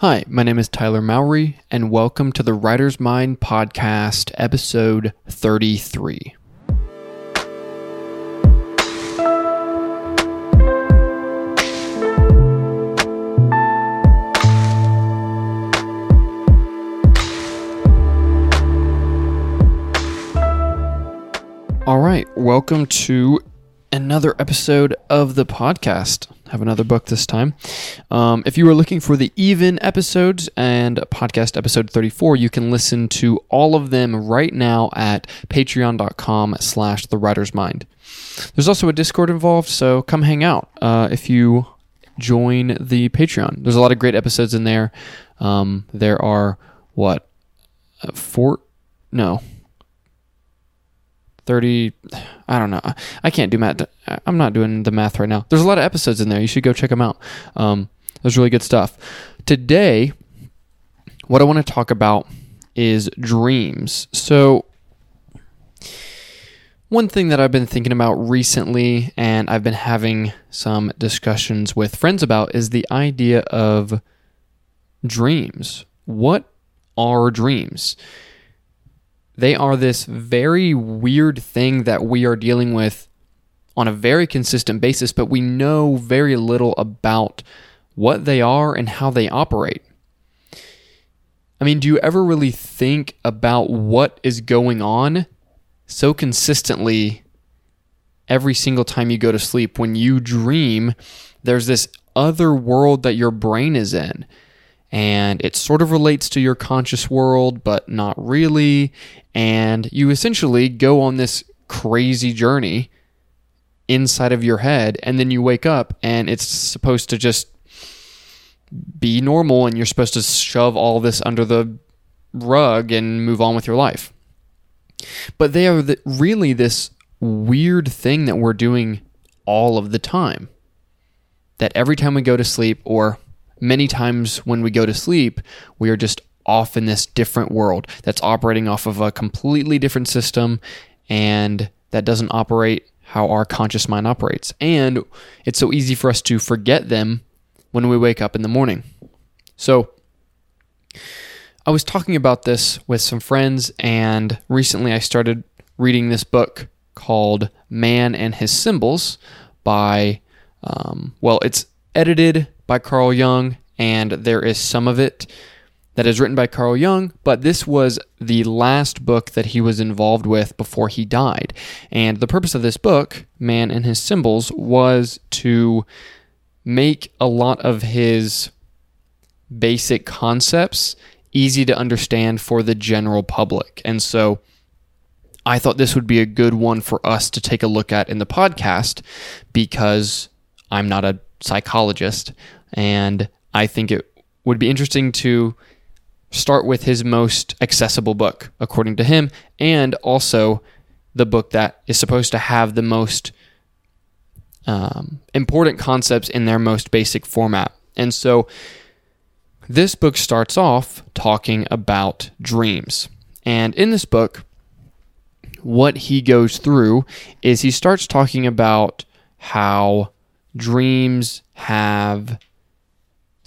Hi, my name is Tyler Mowry, and welcome to the Writer's Mind Podcast, episode 33. All right, welcome to another episode of the podcast. Have another book this time. Um, if you are looking for the even episodes and podcast episode 34, you can listen to all of them right now at patreon.com slash the writer's mind. There's also a Discord involved, so come hang out uh, if you join the Patreon. There's a lot of great episodes in there. Um, there are, what, uh, four? No, 30 i don't know. I can't do math. I'm not doing the math right now. There's a lot of episodes in there. You should go check them out. Um, there's really good stuff. Today what i want to talk about is dreams. So one thing that i've been thinking about recently and i've been having some discussions with friends about is the idea of dreams. What are dreams they are this very weird thing that we are dealing with on a very consistent basis, but we know very little about what they are and how they operate. I mean, do you ever really think about what is going on so consistently every single time you go to sleep? When you dream, there's this other world that your brain is in and it sort of relates to your conscious world, but not really. And you essentially go on this crazy journey inside of your head, and then you wake up, and it's supposed to just be normal, and you're supposed to shove all this under the rug and move on with your life. But they are the, really this weird thing that we're doing all of the time. That every time we go to sleep, or many times when we go to sleep, we are just off in this different world that's operating off of a completely different system and that doesn't operate how our conscious mind operates. And it's so easy for us to forget them when we wake up in the morning. So, I was talking about this with some friends, and recently I started reading this book called Man and His Symbols by, um, well, it's edited by Carl Jung, and there is some of it that is written by Carl Jung, but this was the last book that he was involved with before he died. And the purpose of this book, Man and His Symbols, was to make a lot of his basic concepts easy to understand for the general public. And so I thought this would be a good one for us to take a look at in the podcast because I'm not a psychologist. And I think it would be interesting to start with his most accessible book, according to him, and also the book that is supposed to have the most um, important concepts in their most basic format. And so this book starts off talking about dreams. And in this book, what he goes through is he starts talking about how dreams have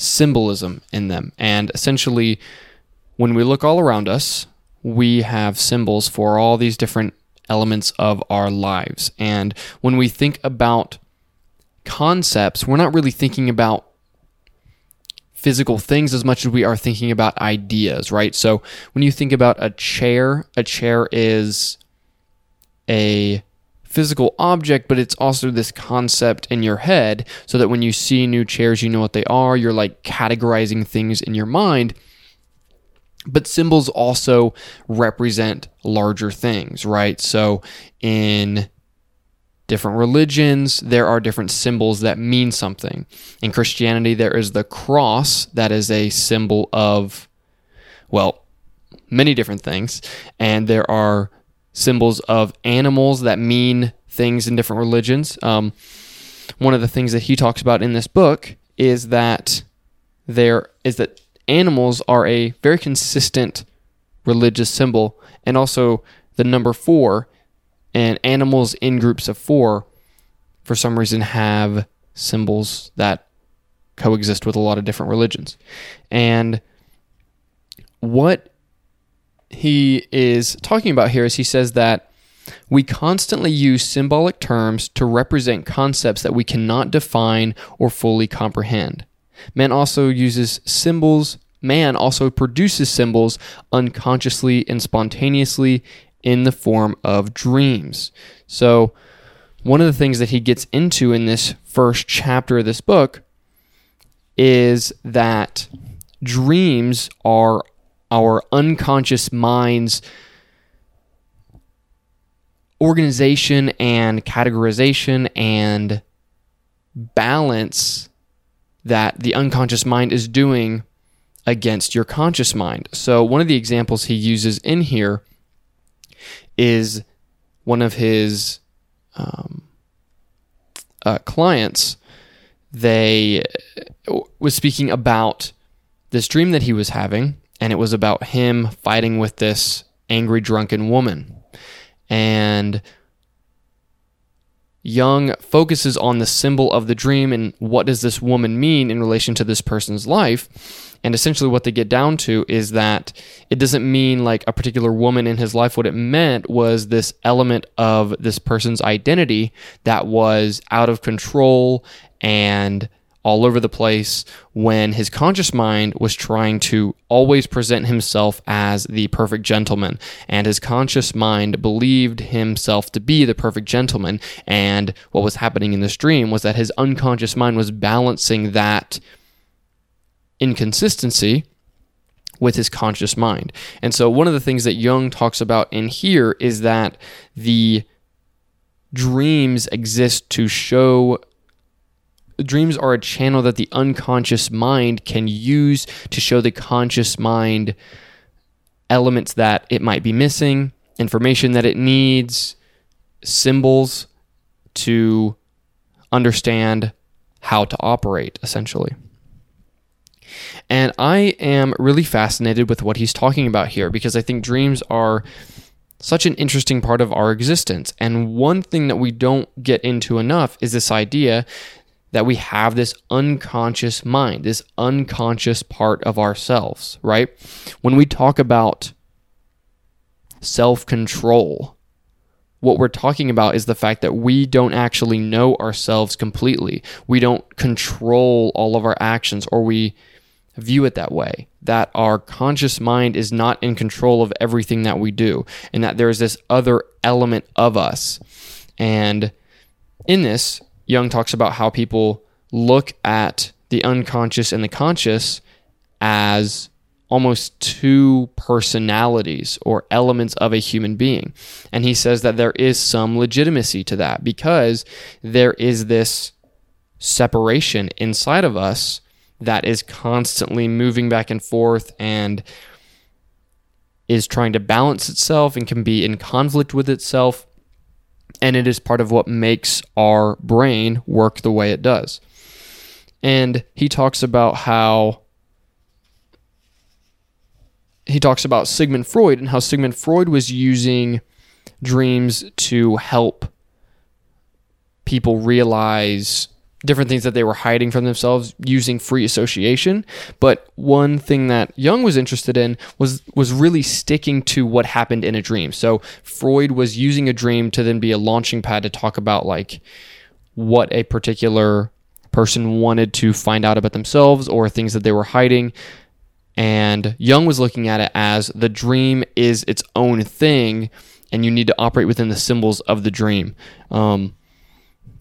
symbolism in them. And essentially, when we look all around us, we have symbols for all these different elements of our lives. And when we think about concepts, we're not really thinking about physical things as much as we are thinking about ideas, right? So when you think about a chair, a chair is a physical object, but it's also this concept in your head so that when you see new chairs, you know what they are. You're like categorizing things in your mind. But symbols also represent larger things, right? So in different religions, there are different symbols that mean something. In Christianity, there is the cross that is a symbol of, well, many different things. And there are symbols of animals that mean things in different religions. Um, one of the things that he talks about in this book is that there is that animals are a very consistent religious symbol, and also the number four and animals in groups of four, for some reason, have symbols that coexist with a lot of different religions. And what he is talking about here is he says that we constantly use symbolic terms to represent concepts that we cannot define or fully comprehend. Man also uses symbols, man also produces symbols unconsciously and spontaneously in the form of dreams. So, one of the things that he gets into in this first chapter of this book is that dreams are our unconscious mind's organization and categorization and balance that the unconscious mind is doing against your conscious mind. So, one of the examples he uses in here is one of his um, uh, clients. They uh, was speaking about this dream that he was having, and it was about him fighting with this angry drunken woman. And Jung focuses on the symbol of the dream and what does this woman mean in relation to this person's life. And essentially, what they get down to is that it doesn't mean like a particular woman in his life. What it meant was this element of this person's identity that was out of control and all over the place when his conscious mind was trying to always present himself as the perfect gentleman. And his conscious mind believed himself to be the perfect gentleman. And what was happening in this dream was that his unconscious mind was balancing that inconsistency with his conscious mind. And so, one of the things that Jung talks about in here is that the dreams exist to show dreams are a channel that the unconscious mind can use to show the conscious mind elements that it might be missing, information that it needs, symbols to understand how to operate, essentially. And I am really fascinated with what he's talking about here because I think dreams are such an interesting part of our existence. And one thing that we don't get into enough is this idea that we have this unconscious mind, this unconscious part of ourselves, right? When we talk about self control, what we're talking about is the fact that we don't actually know ourselves completely. We don't control all of our actions, or we view it that way that our conscious mind is not in control of everything that we do, and that there's this other element of us. And in this, Jung talks about how people look at the unconscious and the conscious as almost two personalities or elements of a human being. And he says that there is some legitimacy to that because there is this separation inside of us that is constantly moving back and forth and is trying to balance itself and can be in conflict with itself and it is part of what makes our brain work the way it does. And he talks about how he talks about Sigmund Freud and how Sigmund Freud was using dreams to help people realize different things that they were hiding from themselves using free association. But one thing that Jung was interested in was was really sticking to what happened in a dream. So Freud was using a dream to then be a launching pad to talk about like what a particular person wanted to find out about themselves or things that they were hiding. And Jung was looking at it as the dream is its own thing, and you need to operate within the symbols of the dream. Um,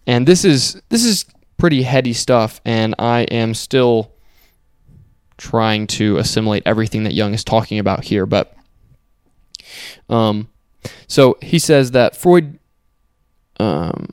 and this is this is pretty heady stuff, and I am still trying to assimilate everything that Jung is talking about here. But um, so he says that Freud um,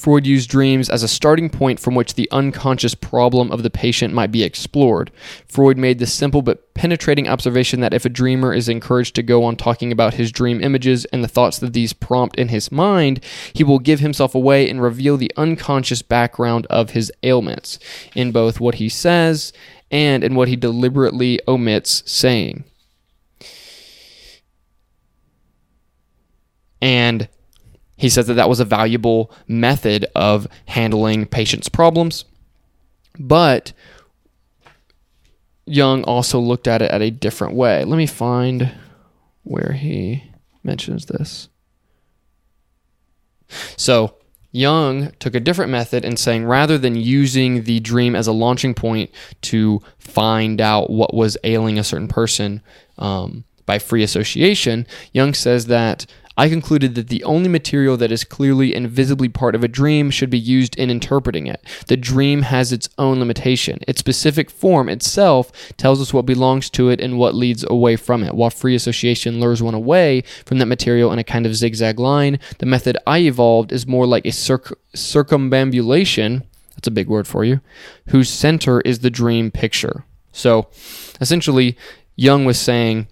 Freud used dreams as a starting point from which the unconscious problem of the patient might be explored. Freud made the simple but penetrating observation that if a dreamer is encouraged to go on talking about his dream images and the thoughts that these prompt in his mind, he will give himself away and reveal the unconscious background of his ailments in both what he says and in what he deliberately omits saying. And he says that that was a valuable method of handling patients' problems But Jung also looked at it at a different way. Let me find where he mentions this. So, Jung took a different method in saying rather than using the dream as a launching point to find out what was ailing a certain person um, by free association, Jung says that I concluded that the only material that is clearly and visibly part of a dream should be used in interpreting it. The dream has its own limitation. Its specific form itself tells us what belongs to it and what leads away from it. While free association lures one away from that material in a kind of zigzag line, the method I evolved is more like a circ- circumambulation. That's a big word for you. Whose center is the dream picture. So essentially, Jung was saying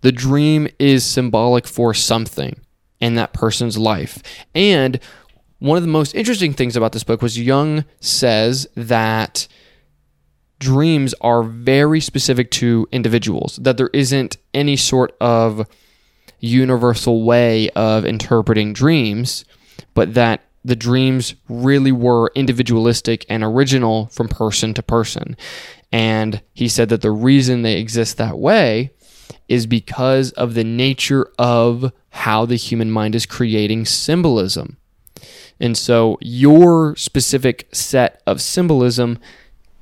the dream is symbolic for something in that person's life. And one of the most interesting things about this book was Jung says that dreams are very specific to individuals, that there isn't any sort of universal way of interpreting dreams, but that the dreams really were individualistic and original from person to person. And he said that the reason they exist that way is because of the nature of how the human mind is creating symbolism. And so your specific set of symbolism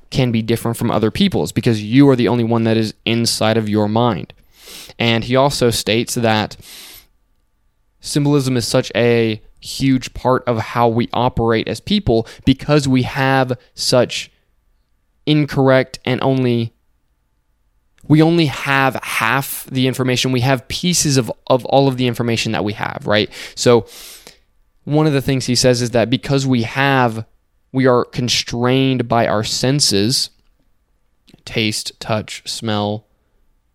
can be different from other people's because you are the only one that is inside of your mind. And he also states that symbolism is such a huge part of how we operate as people because we have such incorrect and only we only have half the information. We have pieces of, of all of the information that we have, right? So, one of the things he says is that because we have, we are constrained by our senses taste, touch, smell,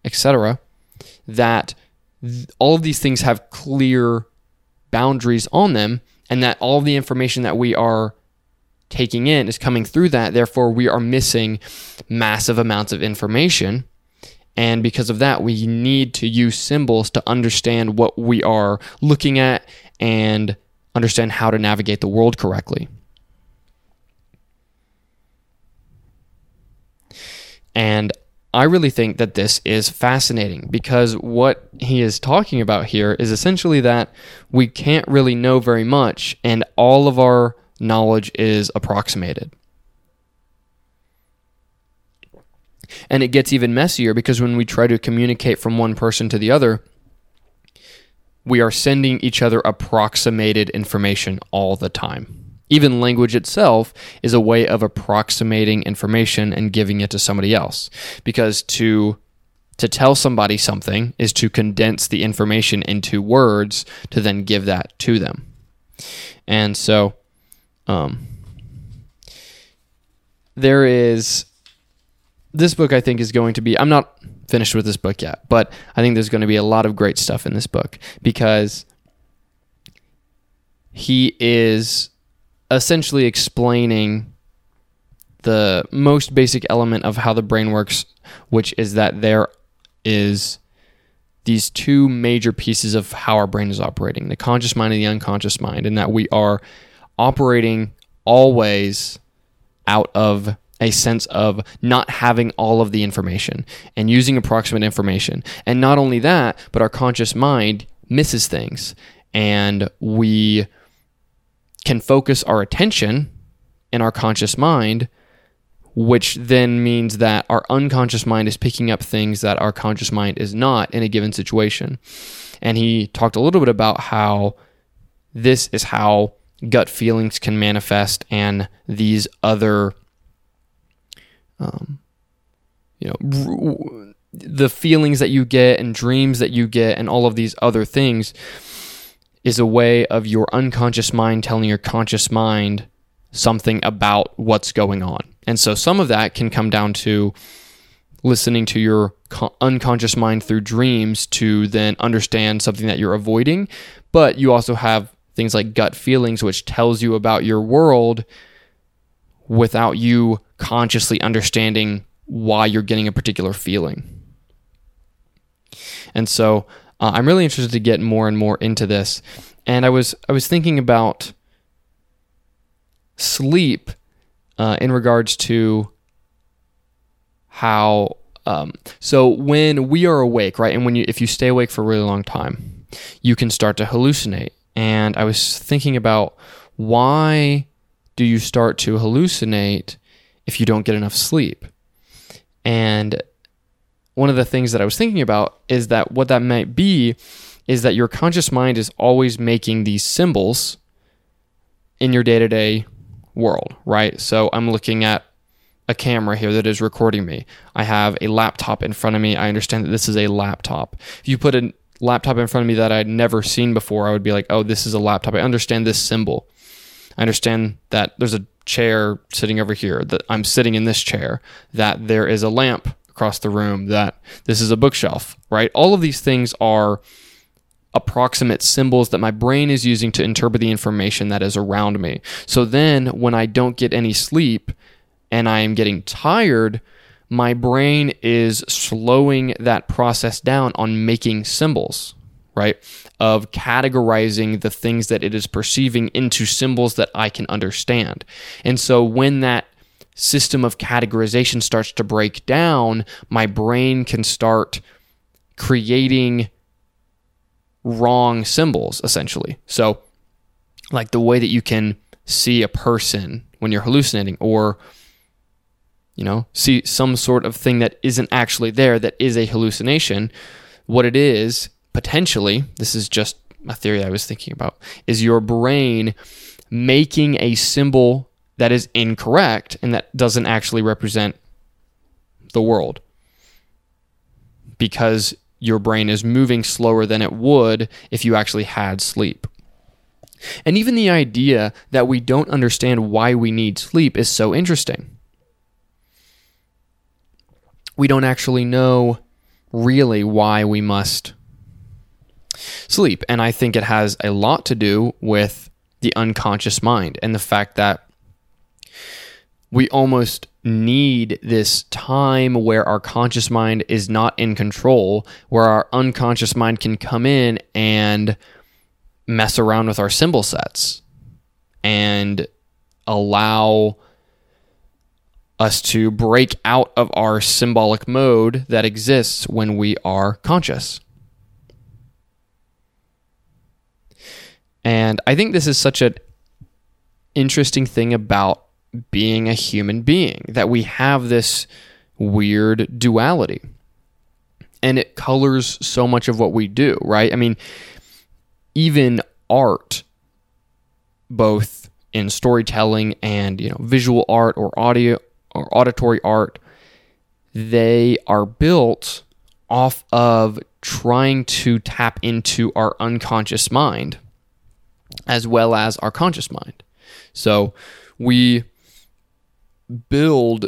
etc. that th- all of these things have clear boundaries on them, and that all the information that we are taking in is coming through that. Therefore, we are missing massive amounts of information and because of that, we need to use symbols to understand what we are looking at and understand how to navigate the world correctly. And I really think that this is fascinating because what he is talking about here is essentially that we can't really know very much, and all of our knowledge is approximated. And it gets even messier because when we try to communicate from one person to the other, we are sending each other approximated information all the time. Even language itself is a way of approximating information and giving it to somebody else. Because to to tell somebody something is to condense the information into words to then give that to them. And so um, there is this book I think is going to be I'm not finished with this book yet, but I think there's going to be a lot of great stuff in this book because he is essentially explaining the most basic element of how the brain works, which is that there is these two major pieces of how our brain is operating the conscious mind and the unconscious mind, and that we are operating always out of a sense of not having all of the information and using approximate information. And not only that, but our conscious mind misses things and we can focus our attention in our conscious mind, which then means that our unconscious mind is picking up things that our conscious mind is not in a given situation. And he talked a little bit about how this is how gut feelings can manifest and these other um, you know, the feelings that you get and dreams that you get and all of these other things is a way of your unconscious mind telling your conscious mind something about what's going on. And so some of that can come down to listening to your unconscious mind through dreams to then understand something that you're avoiding. But you also have things like gut feelings, which tells you about your world without you consciously understanding why you're getting a particular feeling. And so uh, I'm really interested to get more and more into this. And I was I was thinking about sleep uh, in regards to how. Um, so when we are awake, right, and when you if you stay awake for a really long time, you can start to hallucinate. And I was thinking about why do you start to hallucinate if you don't get enough sleep? And one of the things that I was thinking about is that what that might be is that your conscious mind is always making these symbols in your day to day world, right? So I'm looking at a camera here that is recording me. I have a laptop in front of me. I understand that this is a laptop. If you put a laptop in front of me that I'd never seen before, I would be like, oh, this is a laptop. I understand this symbol. I understand that there's a chair sitting over here, that I'm sitting in this chair, that there is a lamp across the room, that this is a bookshelf, right? All of these things are approximate symbols that my brain is using to interpret the information that is around me. So then when I don't get any sleep and I am getting tired, my brain is slowing that process down on making symbols, right? Of categorizing the things that it is perceiving into symbols that I can understand. And so when that system of categorization starts to break down, my brain can start creating wrong symbols essentially. So, like the way that you can see a person when you're hallucinating or you know, see some sort of thing that isn't actually there that is a hallucination. What it is, potentially, this is just a theory I was thinking about, is your brain making a symbol that is incorrect and that doesn't actually represent the world. Because your brain is moving slower than it would if you actually had sleep. And even the idea that we don't understand why we need sleep is so interesting. We don't actually know really why we must sleep. And I think it has a lot to do with the unconscious mind and the fact that we almost need this time where our conscious mind is not in control, where our unconscious mind can come in and mess around with our symbol sets and allow us to break out of our symbolic mode that exists when we are conscious. And I think this is such an interesting thing about being a human being, that we have this weird duality. And it colors so much of what we do, right? I mean, even art, both in storytelling and, you know, visual art or audio or auditory art, they are built off of trying to tap into our unconscious mind as well as our conscious mind. So we build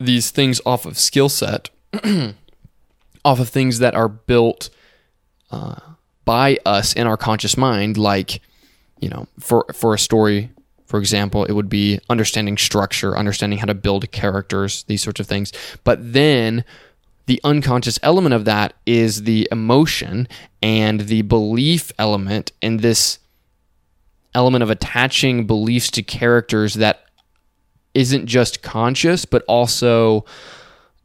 these things off of skill set, off of things that are built uh, by us in our conscious mind, like you know, for for a story, for example, it would be understanding structure, understanding how to build characters, these sorts of things. But then the unconscious element of that is the emotion and the belief element and this element of attaching beliefs to characters that isn't just conscious but also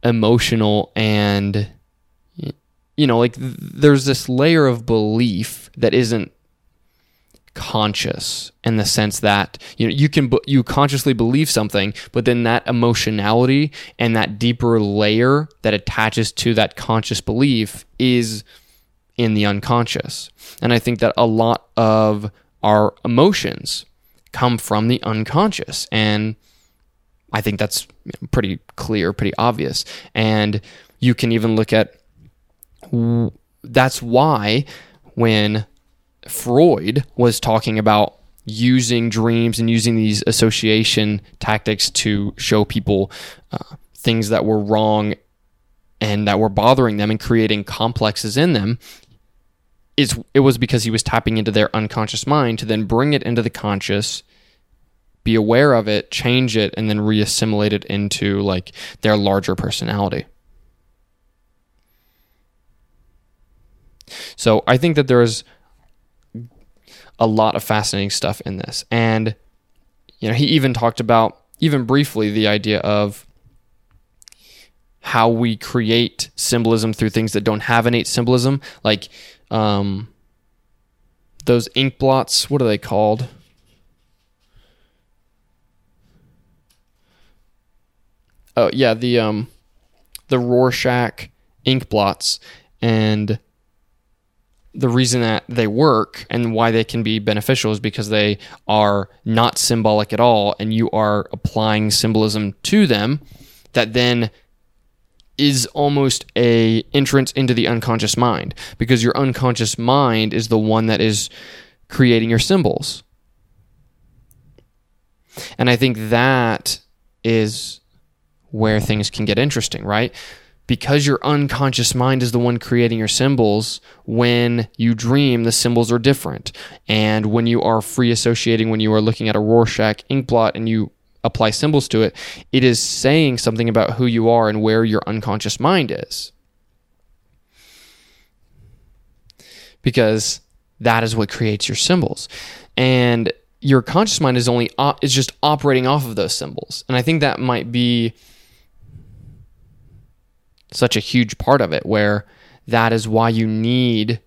emotional and you know like there's this layer of belief that isn't conscious in the sense that you know you can you consciously believe something but then that emotionality and that deeper layer that attaches to that conscious belief is in the unconscious and i think that a lot of our emotions come from the unconscious and I think that's pretty clear, pretty obvious. And you can even look at that's why when Freud was talking about using dreams and using these association tactics to show people uh, things that were wrong and that were bothering them and creating complexes in them is it was because he was tapping into their unconscious mind to then bring it into the conscious be aware of it, change it, and then reassimilate it into like their larger personality. So I think that there is a lot of fascinating stuff in this. And, you know, he even talked about, even briefly, the idea of how we create symbolism through things that don't have innate symbolism, like um, those ink blots. What are they called? Oh yeah, the um, the Rorschach ink blots, and the reason that they work and why they can be beneficial is because they are not symbolic at all and you are applying symbolism to them that then is almost a entrance into the unconscious mind because your unconscious mind is the one that is creating your symbols. And i think that is where things can get interesting right because your unconscious mind is the one creating your symbols, when you dream, the symbols are different. And when you are free associating, when you are looking at a Rorschach ink blot and you apply symbols to it, it is saying something about who you are and where your unconscious mind is. Because that is what creates your symbols. And your conscious mind is only is just operating off of those symbols. And I think that might be such a huge part of it where that is why you need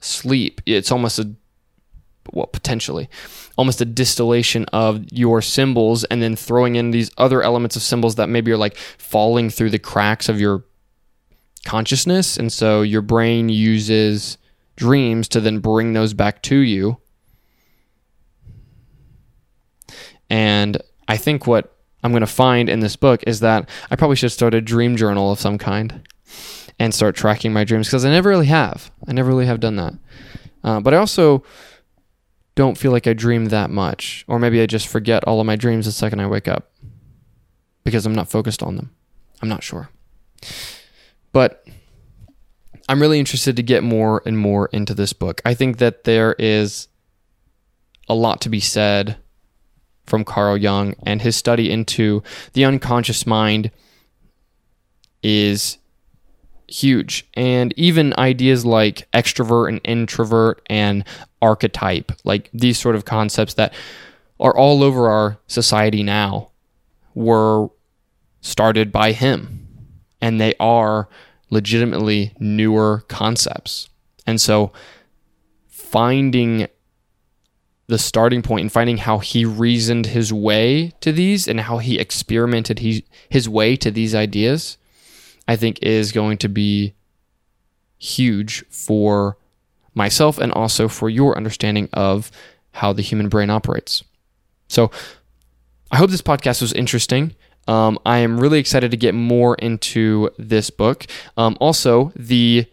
sleep. It's almost a well, potentially almost a distillation of your symbols and then throwing in these other elements of symbols that maybe are like falling through the cracks of your consciousness. And so your brain uses dreams to then bring those back to you. And I think what I'm going to find in this book is that I probably should start a dream journal of some kind and start tracking my dreams because I never really have. I never really have done that. Uh, but I also don't feel like I dream that much. Or maybe I just forget all of my dreams the second I wake up because I'm not focused on them. I'm not sure. But I'm really interested to get more and more into this book. I think that there is a lot to be said from Carl Jung, and his study into the unconscious mind is huge. And even ideas like extrovert and introvert and archetype, like these sort of concepts that are all over our society now, were started by him. And they are legitimately newer concepts. And so finding the starting point and finding how he reasoned his way to these and how he experimented he, his way to these ideas, I think is going to be huge for myself and also for your understanding of how the human brain operates. So I hope this podcast was interesting. Um, I am really excited to get more into this book. Um, also, the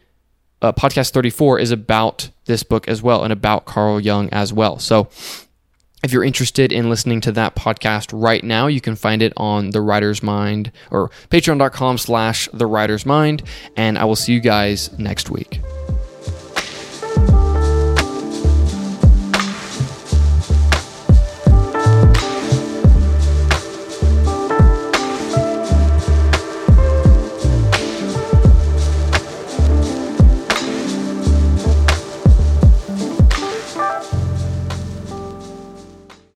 uh, podcast 34 is about this book as well and about Carl Jung as well. So if you're interested in listening to that podcast right now, you can find it on The Writer's Mind or patreon.com slash The Writer's Mind. And I will see you guys next week.